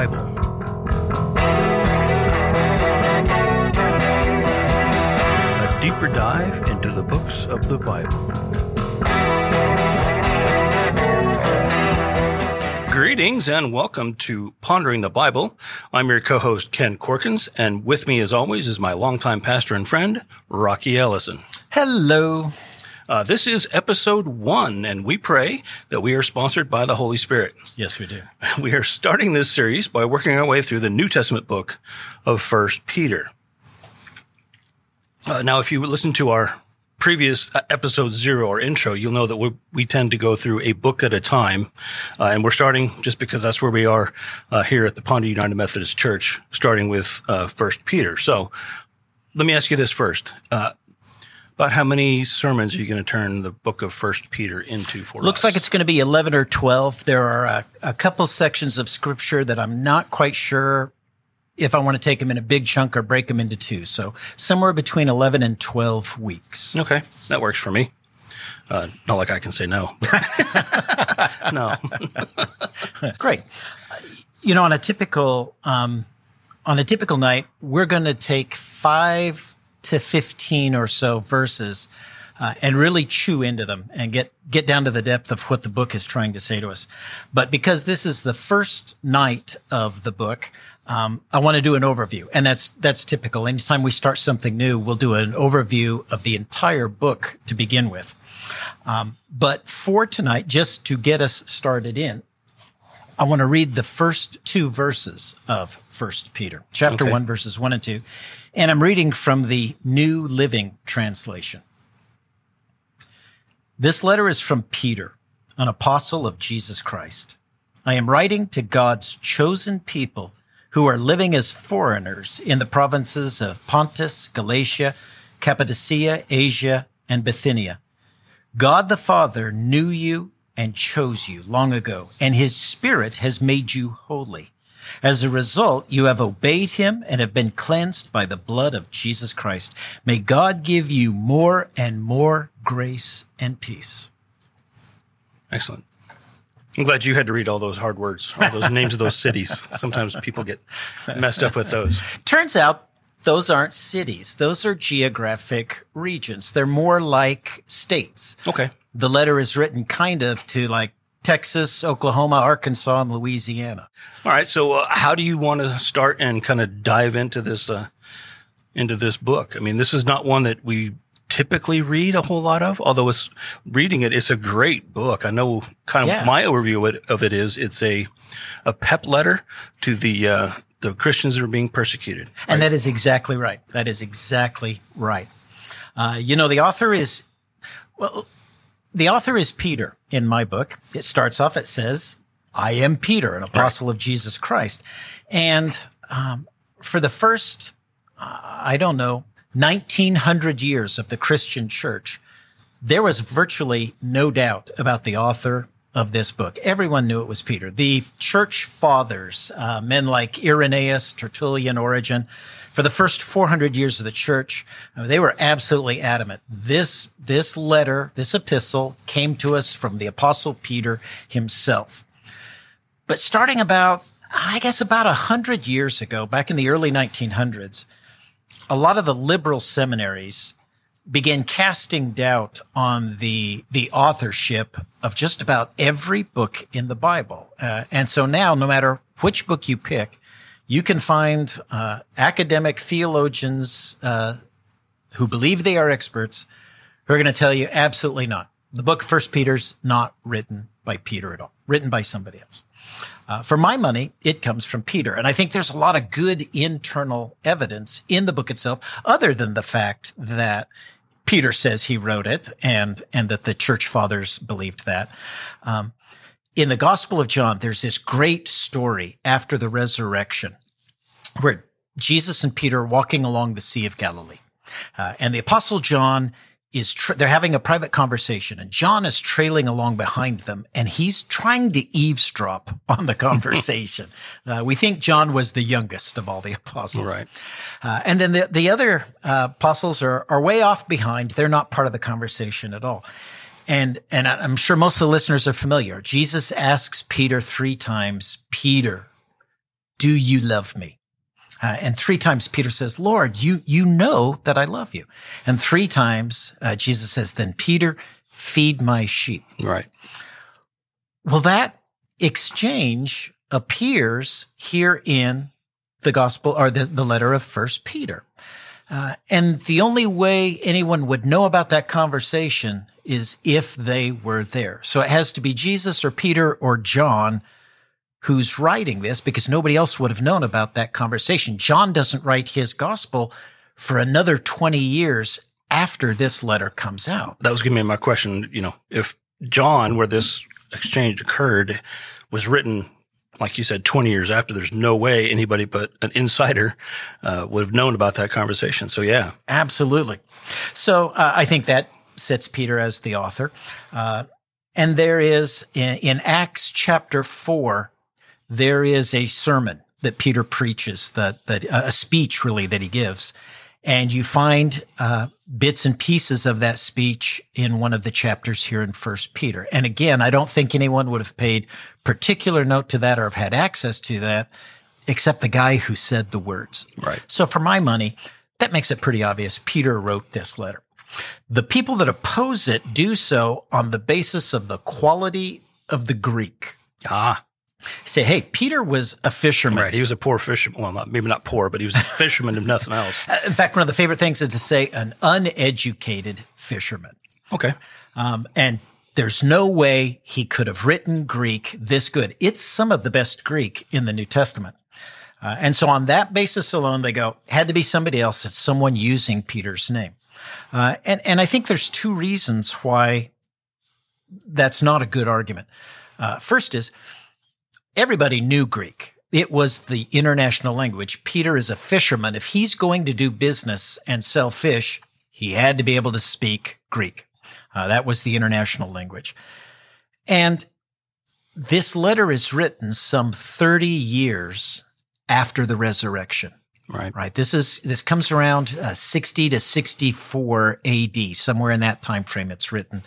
Bible. A deeper dive into the books of the Bible. Greetings and welcome to Pondering the Bible. I'm your co-host Ken Corkins, and with me, as always, is my longtime pastor and friend Rocky Ellison. Hello. Uh, this is episode one, and we pray that we are sponsored by the Holy Spirit. Yes, we do. We are starting this series by working our way through the New Testament book of First Peter. Uh, now, if you listen to our previous uh, episode zero or intro, you'll know that we, we tend to go through a book at a time. Uh, and we're starting just because that's where we are uh, here at the Ponder United Methodist Church, starting with uh, First Peter. So let me ask you this first. About how many sermons are you going to turn the book of First Peter into for Looks us? like it's going to be 11 or 12. There are a, a couple sections of scripture that I'm not quite sure if I want to take them in a big chunk or break them into two. So somewhere between 11 and 12 weeks. Okay, that works for me. Uh, not like I can say no. no. Great. You know, on a typical, um, on a typical night, we're going to take five to 15 or so verses uh, and really chew into them and get, get down to the depth of what the book is trying to say to us. But because this is the first night of the book, um, I want to do an overview, and that's that's typical. Anytime we start something new, we'll do an overview of the entire book to begin with. Um, but for tonight, just to get us started in, I want to read the first two verses of First Peter, chapter Okay. one, verses one and two, and I'm reading from the New Living Translation. This letter is from Peter, an apostle of Jesus Christ. I am writing to God's chosen people who are living as foreigners in the provinces of Pontus, Galatia, Cappadocia, Asia, and Bithynia. God the Father knew you and chose you long ago, and his Spirit has made you holy. As a result, you have obeyed him and have been cleansed by the blood of Jesus Christ. May God give you more and more grace and peace. Excellent. I'm glad you had to read all those hard words, all those names of those cities. Sometimes people get messed up with those. Turns out those aren't cities. Those are geographic regions. They're more like states. Okay. The letter is written kind of to like Texas, Oklahoma, Arkansas, and Louisiana. All right. So, uh, how do you want to start and kind of dive into this uh, into this book? I mean, this is not one that we typically read a whole lot of. Although it's reading it, it's a great book. I know kind of Yeah. my overview of it, of it is it's a a pep letter to the uh, the Christians that are being persecuted. And that is exactly right. That is exactly right. Uh, you know, the author is, well, the author is Peter in my book. It starts off, it says, I am Peter, an apostle of Jesus Christ. And um, for the first, uh, I don't know, 1900 years of the Christian church, there was virtually no doubt about the author of this book. Everyone knew it was Peter. The church fathers, uh, men like Irenaeus, Tertullian, Origen, for the first 400 years of the church, uh, they were absolutely adamant. This, this letter, this epistle came to us from the apostle Peter himself. But starting about, I guess about a hundred years ago, back in the early 1900s, a lot of the liberal seminaries began casting doubt on the the authorship of just about every book in the Bible. Uh, and so now, no matter which book you pick, you can find uh, academic theologians uh, who believe they are experts who are going to tell you absolutely not. The book First Peter's not written by Peter at all, written by somebody else. Uh, for my money, it comes from Peter. And I think there's a lot of good internal evidence in the book itself, other than the fact that Peter says he wrote it and, and that the church fathers believed that. Um, in the Gospel of John, there's this great story after the resurrection where Jesus and Peter are walking along the Sea of Galilee. Uh, and the apostle John is, tra- they're having a private conversation and John is trailing along behind them and he's trying to eavesdrop on the conversation. uh, we think John was the youngest of all the apostles. Right. Uh, and then the, the other uh, apostles are, are way off behind. They're not part of the conversation at all. And, and I'm sure most of the listeners are familiar. Jesus asks Peter three times, Peter, do you love me? Uh, and three times Peter says, Lord, you, you know that I love you. And three times uh, Jesus says, then Peter, feed my sheep. Right. Well, that exchange appears here in the gospel or the, the letter of first Peter. Uh, and the only way anyone would know about that conversation is if they were there. So it has to be Jesus or Peter or John who's writing this because nobody else would have known about that conversation. John doesn't write his gospel for another 20 years after this letter comes out. That was going to be my question. You know, if John, where this exchange occurred, was written, like you said, 20 years after, there's no way anybody but an insider uh, would have known about that conversation. So, yeah. Absolutely. So, uh, I think that sets Peter as the author. Uh, and there is in, in Acts chapter 4, there is a sermon that Peter preaches, that, that uh, a speech really that he gives. And you find uh, bits and pieces of that speech in one of the chapters here in First Peter. And again, I don't think anyone would have paid particular note to that or have had access to that, except the guy who said the words. Right. So for my money, that makes it pretty obvious. Peter wrote this letter. The people that oppose it do so on the basis of the quality of the Greek. Ah, Say, hey, Peter was a fisherman. right. He was a poor fisherman. Well, not, maybe not poor, but he was a fisherman if nothing else. Uh, In fact, one of the favorite things is to say an uneducated fisherman. Okay. Um, and there's no way he could have written Greek this good. It's some of the best Greek in the New Testament. Uh, and so on that basis alone, they go, had to be somebody else. It's someone using Peter's name. Uh, and, and I think there's two reasons why that's not a good argument. Uh, first is everybody knew Greek. It was the international language. Peter is a fisherman. If he's going to do business and sell fish, he had to be able to speak Greek. Uh, that was the international language. And this letter is written some 30 years after the resurrection. Right. Right. This is this comes around uh, 60 to 64 AD, somewhere in that time frame it's written.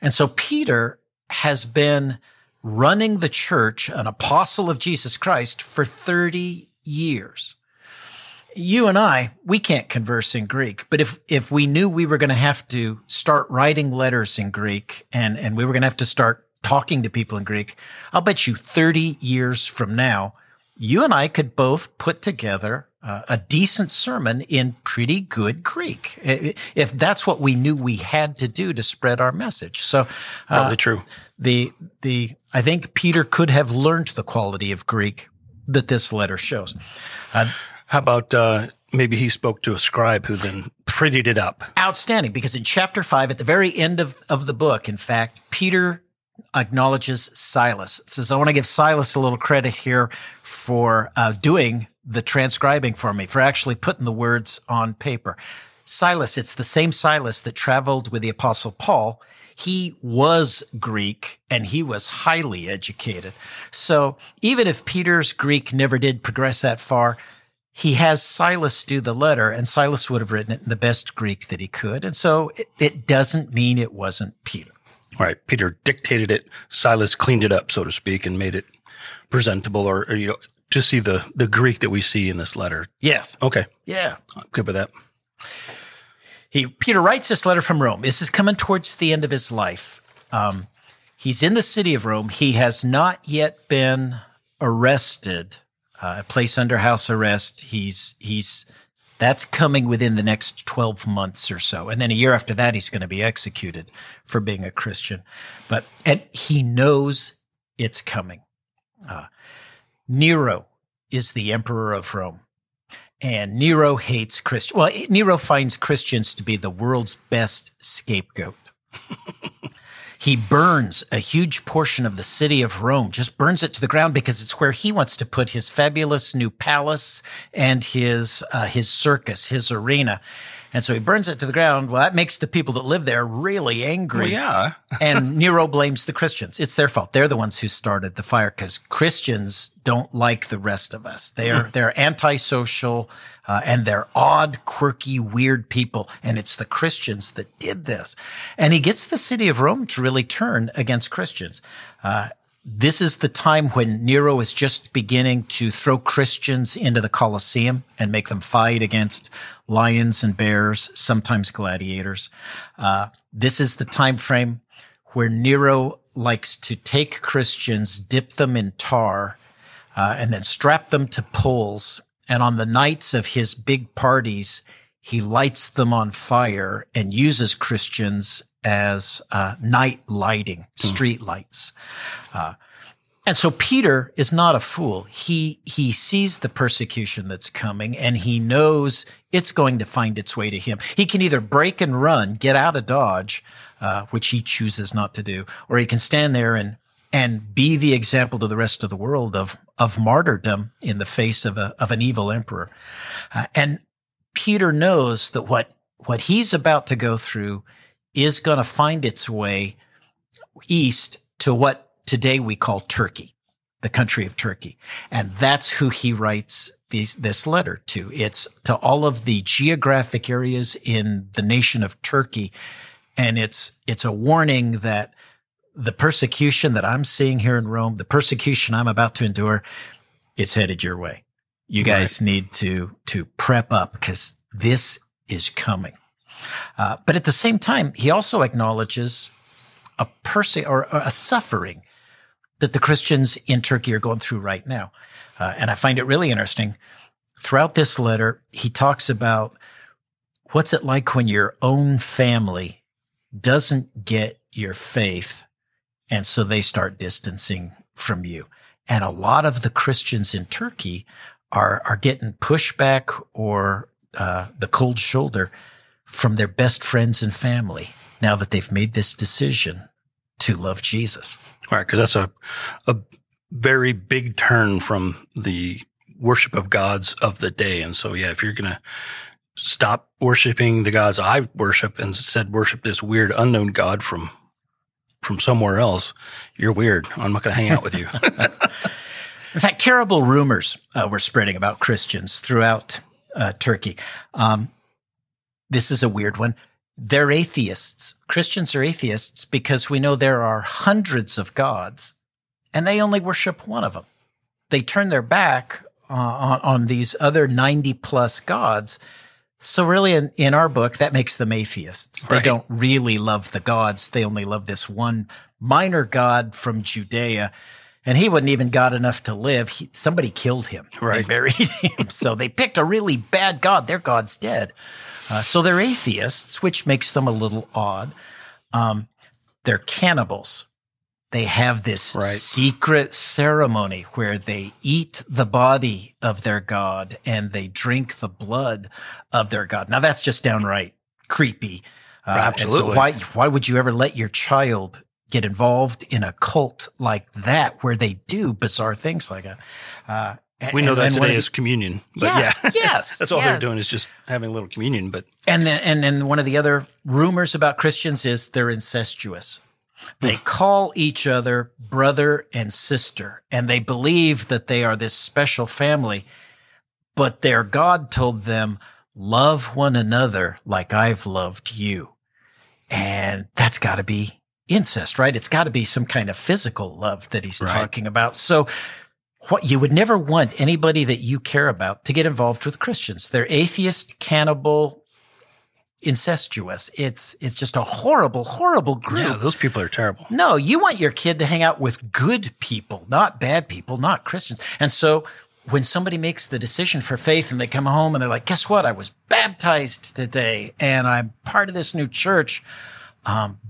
And so Peter has been running the church, an apostle of Jesus Christ for 30 years. You and I, we can't converse in Greek, but if, if we knew we were going to have to start writing letters in Greek and, and we were going to have to start talking to people in Greek, I'll bet you 30 years from now, you and I could both put together uh, a decent sermon in pretty good Greek, if that's what we knew we had to do to spread our message. So, uh, Probably true. the the I think Peter could have learned the quality of Greek that this letter shows. Uh, How about uh, maybe he spoke to a scribe who then prettied it up? outstanding because in chapter five, at the very end of, of the book, in fact, Peter acknowledges Silas. It says, I want to give Silas a little credit here for uh, doing the transcribing for me, for actually putting the words on paper. Silas, it's the same Silas that traveled with the apostle Paul. He was Greek and he was highly educated. So even if Peter's Greek never did progress that far, he has Silas do the letter and Silas would have written it in the best Greek that he could. And so it, it doesn't mean it wasn't Peter. Right. Peter dictated it. Silas cleaned it up, so to speak, and made it presentable or, or you know, to see the, the Greek that we see in this letter. Yes. Okay. Yeah. I'm good with that. He Peter writes this letter from Rome. This is coming towards the end of his life. Um, he's in the city of Rome. He has not yet been arrested, uh, placed under house arrest. He's he's that's coming within the next twelve months or so, and then a year after that, he's going to be executed for being a Christian. But and he knows it's coming. Uh, Nero is the emperor of Rome. And Nero hates Christians. Well, Nero finds Christians to be the world's best scapegoat. he burns a huge portion of the city of Rome, just burns it to the ground because it's where he wants to put his fabulous new palace and his uh, his circus, his arena. And so he burns it to the ground. Well, that makes the people that live there really angry. Well, yeah. and Nero blames the Christians. It's their fault. They're the ones who started the fire because Christians don't like the rest of us. They're they're antisocial uh, and they're odd, quirky, weird people. And it's the Christians that did this. And he gets the city of Rome to really turn against Christians. Uh, this is the time when Nero is just beginning to throw Christians into the Colosseum and make them fight against lions and bears, sometimes gladiators. Uh, this is the time frame where Nero likes to take Christians, dip them in tar, uh, and then strap them to poles. And on the nights of his big parties, he lights them on fire and uses Christians as uh, night lighting, street lights. Uh, and so Peter is not a fool. He he sees the persecution that's coming and he knows it's going to find its way to him. He can either break and run, get out of Dodge, uh, which he chooses not to do, or he can stand there and and be the example to the rest of the world of of martyrdom in the face of a of an evil emperor. Uh, and Peter knows that what what he's about to go through is going to find its way east to what today we call Turkey, the country of Turkey. And that's who he writes these, this letter to. It's to all of the geographic areas in the nation of Turkey. And it's, it's a warning that the persecution that I'm seeing here in Rome, the persecution I'm about to endure, it's headed your way. You guys right. need to, to prep up because this is coming. Uh, but at the same time, he also acknowledges a perse or a suffering that the Christians in Turkey are going through right now. Uh, and I find it really interesting. Throughout this letter, he talks about what's it like when your own family doesn't get your faith. And so they start distancing from you. And a lot of the Christians in Turkey are, are getting pushback or uh, the cold shoulder from their best friends and family now that they've made this decision to love Jesus. Right, because that's a a very big turn from the worship of gods of the day. And so, yeah, if you're going to stop worshiping the gods I worship and instead worship this weird unknown God from from somewhere else, you're weird. I'm not going to hang out with you. In fact, terrible rumors uh, were spreading about Christians throughout uh, Turkey. Um, this is a weird one. They're atheists. Christians are atheists because we know there are hundreds of gods and they only worship one of them. They turn their back uh, on, on these other 90 plus gods. So really in, in our book, that makes them atheists. Right. They don't really love the gods. They only love this one minor god from Judea. And he wasn't even God enough to live. He, somebody killed him. Right. They buried him. so they picked a really bad God. Their God's dead. Uh, so they're atheists, which makes them a little odd. Um, they're cannibals. They have this right. secret ceremony where they eat the body of their god and they drink the blood of their god. Now that's just downright creepy. Uh, Absolutely. So why why would you ever let your child get involved in a cult like that where they do bizarre things like that? Uh, we know that today is communion, but yeah, yeah. yes, that's all yes. they're doing is just having a little communion. But and then and then one of the other rumors about Christians is they're incestuous. They hmm. call each other brother and sister, and they believe that they are this special family. But their God told them, "Love one another like I've loved you," and that's got to be incest, right? It's got to be some kind of physical love that he's right. talking about. So what you would never want anybody that you care about to get involved with Christians. They're atheist, cannibal, incestuous. It's it's just a horrible, horrible group. Yeah, those people are terrible. No, you want your kid to hang out with good people, not bad people, not Christians. And so when somebody makes the decision for faith and they come home and they're like, guess what? I was baptized today and I'm part of this new church. Um,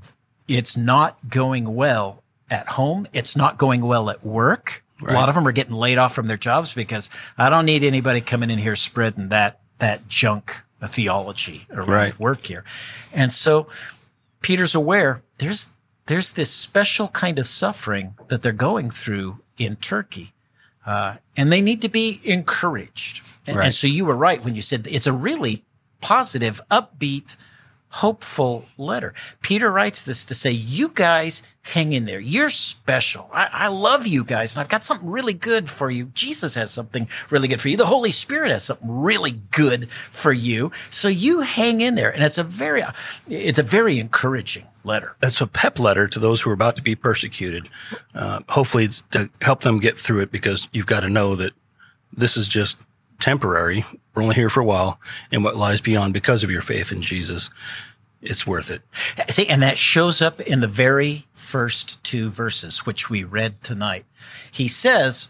it's not going well at home. It's not going well at work. Right. A lot of them are getting laid off from their jobs because I don't need anybody coming in here spreading that that junk theology around right. work here. And so Peter's aware there's there's this special kind of suffering that they're going through in Turkey. Uh, and they need to be encouraged. And, right. and, so you were right when you said it's a really positive, upbeat, hopeful letter. Peter writes this to say, you guys hang in there. You're special. I, I, love you guys and I've got something really good for you. Jesus has something really good for you. The Holy Spirit has something really good for you. So you hang in there. And it's a very, it's a very encouraging letter. It's a pep letter to those who are about to be persecuted. Uh, hopefully it's to help them get through it because you've got to know that this is just temporary. We're only here for a while and what lies beyond because of your faith in Jesus. It's worth it. See, and that shows up in the very first two verses, which we read tonight. He says,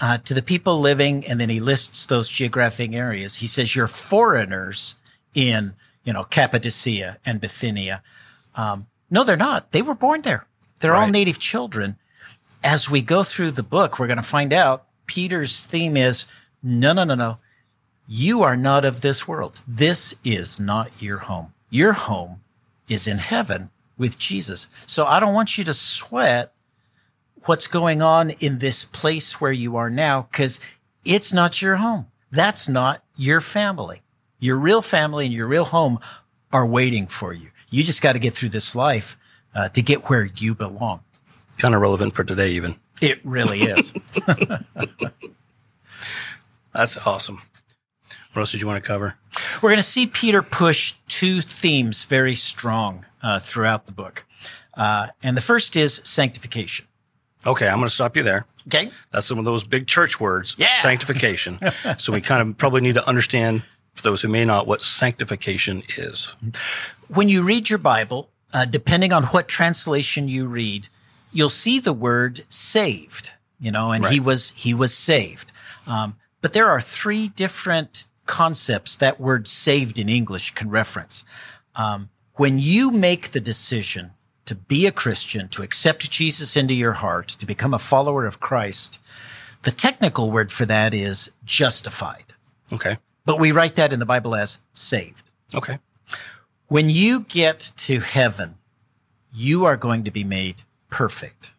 uh, to the people living, and then he lists those geographic areas. He says, you're foreigners in, you know, Cappadocia and Bithynia. Um, no, they're not. They were born there. They're right. all native children. As we go through the book, we're going to find out Peter's theme is no, no, no, no. You are not of this world. This is not your home. Your home is in heaven with Jesus. So I don't want you to sweat what's going on in this place where you are now because it's not your home. That's not your family. Your real family and your real home are waiting for you. You just got to get through this life uh, to get where you belong. Kind of relevant for today, even. It really is. That's awesome. What else did you want to cover? We're going to see Peter push two themes very strong uh, throughout the book. Uh, and the first is sanctification. Okay, I'm going to stop you there. Okay. That's some of those big church words, yeah. sanctification. so we kind of probably need to understand, for those who may not, what sanctification is. When you read your Bible, uh, depending on what translation you read, you'll see the word saved, you know, and right. he was, he was saved. Um, but there are three different concepts that word saved in English can reference. Um, when you make the decision to be a Christian, to accept Jesus into your heart, to become a follower of Christ, the technical word for that is justified. Okay. But we write that in the Bible as saved. Okay. When you get to heaven, you are going to be made perfect.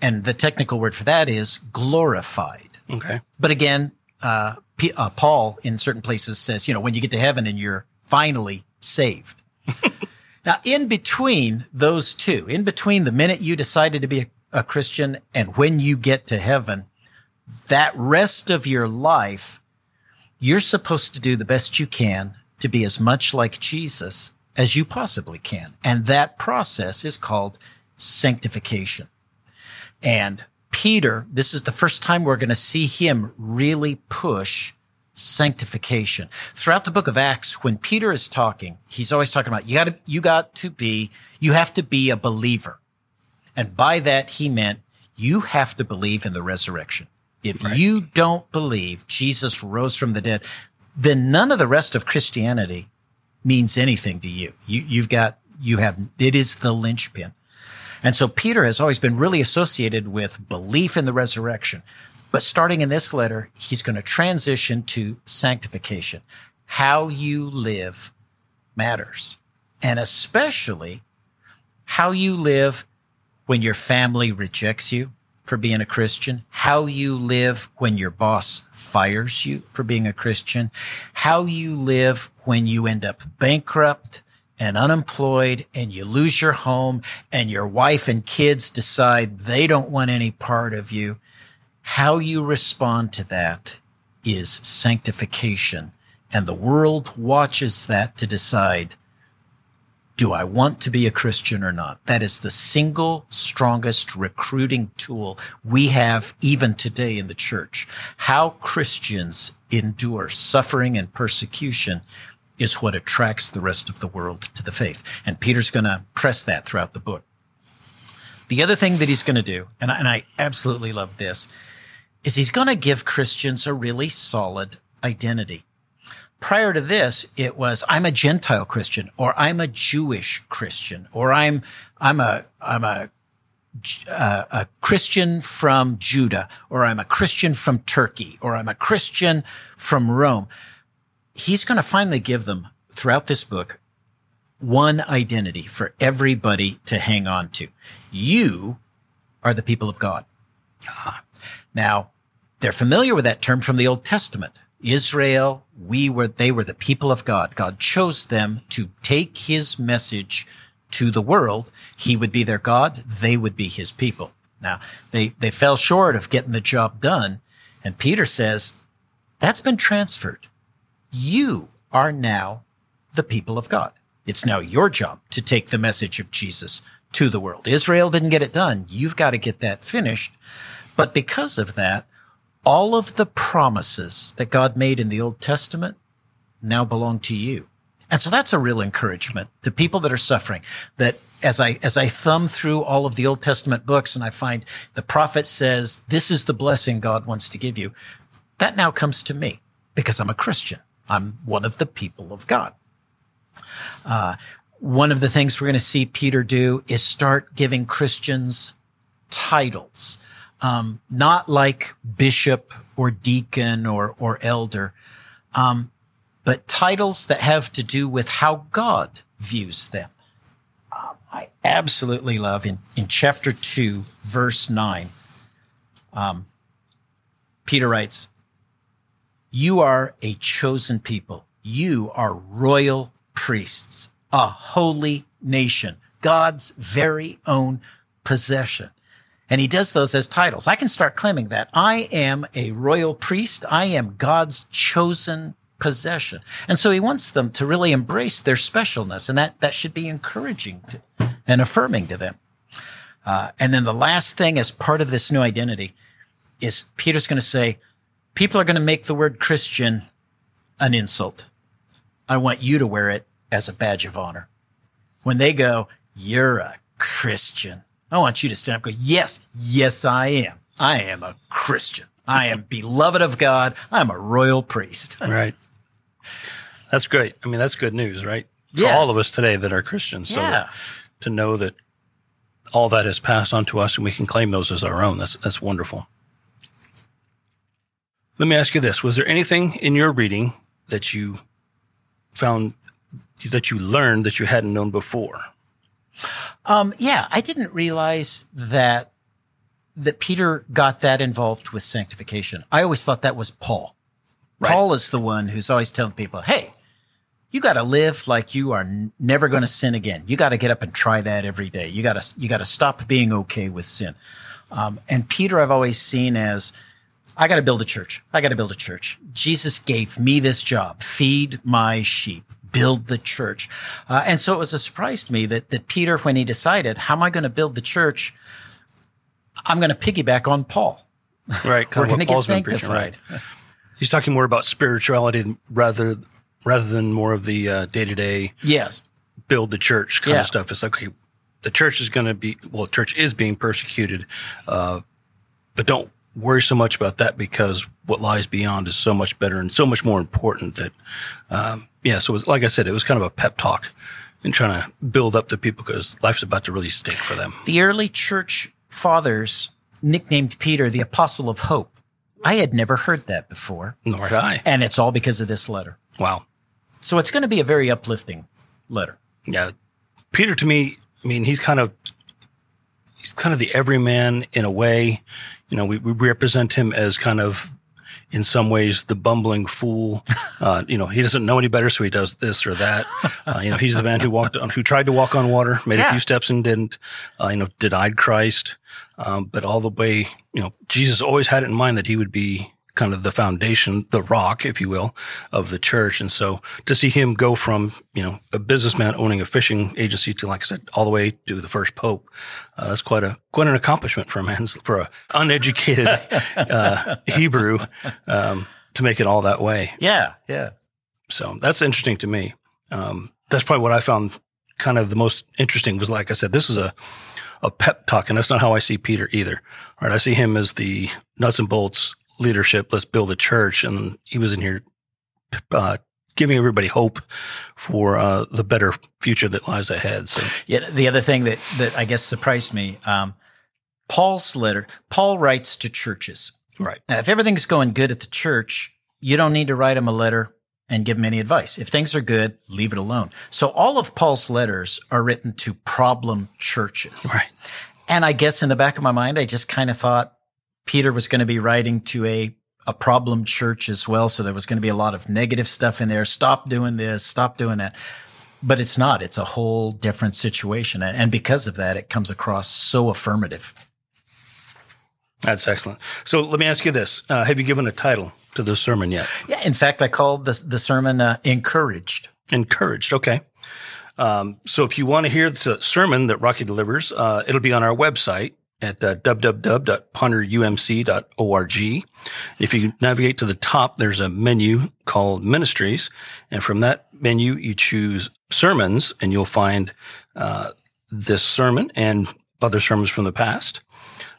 And the technical word for that is glorified. Okay. But again, uh, P- uh, Paul in certain places says, you know, when you get to heaven and you're finally saved. now, in between those two, in between the minute you decided to be a, a Christian and when you get to heaven, that rest of your life, you're supposed to do the best you can to be as much like Jesus as you possibly can. And that process is called sanctification. And Peter, this is the first time we're going to see him really push sanctification. Throughout the book of Acts, when Peter is talking, he's always talking about you got to, you got to be, you have to be a believer. And by that, he meant you have to believe in the resurrection. If right. you don't believe Jesus rose from the dead, then none of the rest of Christianity means anything to you. You, you've got, you have, it is the linchpin. And so Peter has always been really associated with belief in the resurrection. But starting in this letter, he's going to transition to sanctification. How you live matters. And especially how you live when your family rejects you for being a Christian, how you live when your boss fires you for being a Christian, how you live when you end up bankrupt, and unemployed and you lose your home and your wife and kids decide they don't want any part of you, how you respond to that is sanctification. And the world watches that to decide, do I want to be a Christian or not? That is the single strongest recruiting tool we have even today in the church. How Christians endure suffering and persecution is what attracts the rest of the world to the faith. And Peter's going to press that throughout the book. The other thing that he's going to do, and I, and I absolutely love this, is he's going to give Christians a really solid identity. Prior to this, it was I'm a Gentile Christian, or I'm a Jewish Christian, or I'm I'm a I'm a uh, a Christian from Judah, or I'm a Christian from Turkey, or I'm a Christian from Rome he's going to finally give them throughout this book one identity for everybody to hang on to. You are the people of God. Ah. Now, they're familiar with that term from the Old Testament. Israel, we were, they were the people of God. God chose them to take his message to the world. He would be their God. They would be his people. Now they, they fell short of getting the job done. And Peter says, that's been transferred. You are now the people of God. It's now your job to take the message of Jesus to the world. Israel didn't get it done. You've got to get that finished. But because of that, all of the promises that God made in the Old Testament now belong to you. And so that's a real encouragement to people that are suffering that as I, as I thumb through all of the Old Testament books and I find the prophet says, this is the blessing God wants to give you. That now comes to me because I'm a Christian. I'm one of the people of God. Uh, one of the things we're going to see Peter do is start giving Christians titles, um, not like bishop or deacon or or elder, um, but titles that have to do with how God views them. I absolutely love in in chapter two, verse nine. Um, Peter writes, "You are a chosen people. You are royal priests." a holy nation, God's very own possession. And he does those as titles. I can start claiming that. I am a royal priest. I am God's chosen possession. And so he wants them to really embrace their specialness. And that, that should be encouraging to, and affirming to them. Uh, and then the last thing as part of this new identity is Peter's going to say, people are going to make the word Christian an insult. I want you to wear it as a badge of honor. When they go, you're a Christian. I want you to stand up and go, yes, yes, I am. I am a Christian. I am beloved of God. I'm a royal priest. right. That's great. I mean, that's good news, right? For Yes. all of us today that are Christians. So Yeah. to know that all that is passed on to us and we can claim those as our own, that's, that's wonderful. Let me ask you this. Was there anything in your reading that you found that you learned that you hadn't known before? Um, yeah, I didn't realize that that Peter got that involved with sanctification. I always thought that was Paul. Right. Paul is the one who's always telling people, "Hey, you got to live like you are n- never going to sin again. You got to get up and try that every day. You got to you got to stop being okay with sin." Um, and Peter, I've always seen as I got to build a church. I got to build a church. Jesus gave me this job: feed my sheep, build the church. Uh, and so it was a surprise to me that that Peter, when he decided, "How am I going to build the church?" I'm going to piggyback on Paul. Right. We're going to get preaching, sanctified. right. He's talking more about spirituality rather rather than more of the day to day Yes. build the church kind Yeah. of stuff. It's like okay, the church is going to be well, the church is being persecuted, uh, but don't worry so much about that because what lies beyond is so much better and so much more important. That um, yeah, so it was, like I said, it was kind of a pep talk in trying to build up the people because life's about to really stink for them. The early church fathers nicknamed Peter the apostle of hope. I had never heard that before. Nor had I. And it's all because of this letter. Wow. So it's going to be a very uplifting letter. Yeah. Peter to me, I mean, he's kind of he's kind of the everyman in a way. You know, we, we represent him as kind of in some ways the bumbling fool. Uh, you know, he doesn't know any better, so he does this or that. Uh, you know, he's the man who walked on, who tried to walk on water, made a few steps and didn't. Uh, you know, denied Christ, um, but all the way, you know, Jesus always had it in mind that he would be kind of the foundation, the rock, if you will, of the church. And so to see him go from, you know, a businessman owning a fishing agency to, like I said, all the way to the first pope, uh, that's quite a, quite an accomplishment for a man, for a uneducated, uh, Hebrew, um, to make it all that way. Yeah. Yeah. So that's interesting to me. Um, that's probably what I found kind of the most interesting was, like I said, this is a, a pep talk, and that's not how I see Peter either. Right. I see him as the nuts and bolts leadership. Let's build a church. And he was in here, uh, giving everybody hope for, uh, the better future that lies ahead. So Yeah. The other thing that, that I guess surprised me, um, Paul's letter, Paul writes to churches. right. Now, if everything's going good at the church, you don't need to write them a letter and give them any advice. If things are good, leave it alone. So all of Paul's letters are written to problem churches. Right. And I guess in the back of my mind, I just kind of thought Peter was going to be writing to a, a problem church as well. So there was going to be a lot of negative stuff in there. Stop doing this, stop doing that. But it's not. It's a whole different situation. And because of that, it comes across so affirmative. That's excellent. So let me ask you this. Uh, have you given a title to the sermon yet? Yeah. In fact, I called the, the sermon uh, Encouraged. Encouraged. Okay. Um, so if you want to hear the sermon that Rocky delivers, uh, it'll be on our website at uh, www.ponderumc.org. If you navigate to the top, there's a menu called Ministries. And from that menu, you choose Sermons and you'll find uh, this sermon and other sermons from the past.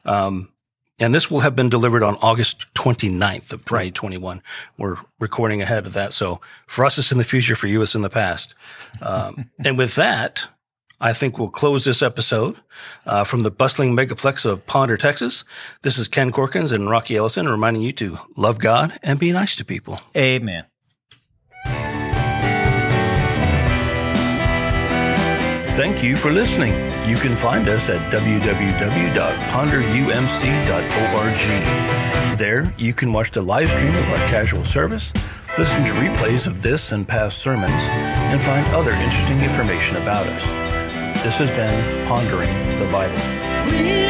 Um, and this will have been delivered on August 29th of 2021. We're recording ahead of that. So for us, it's in the future. For you, it's in the past. Um, and with that, I think we'll close this episode uh, from the bustling megaplex of Ponder, Texas. This is Ken Corkins and Rocky Ellison reminding you to love God and be nice to people. Amen. Thank you for listening. You can find us at www.ponderumc.org. There, you can watch the live stream of our casual service, listen to replays of this and past sermons, and find other interesting information about us. This has been Pondering the Bible.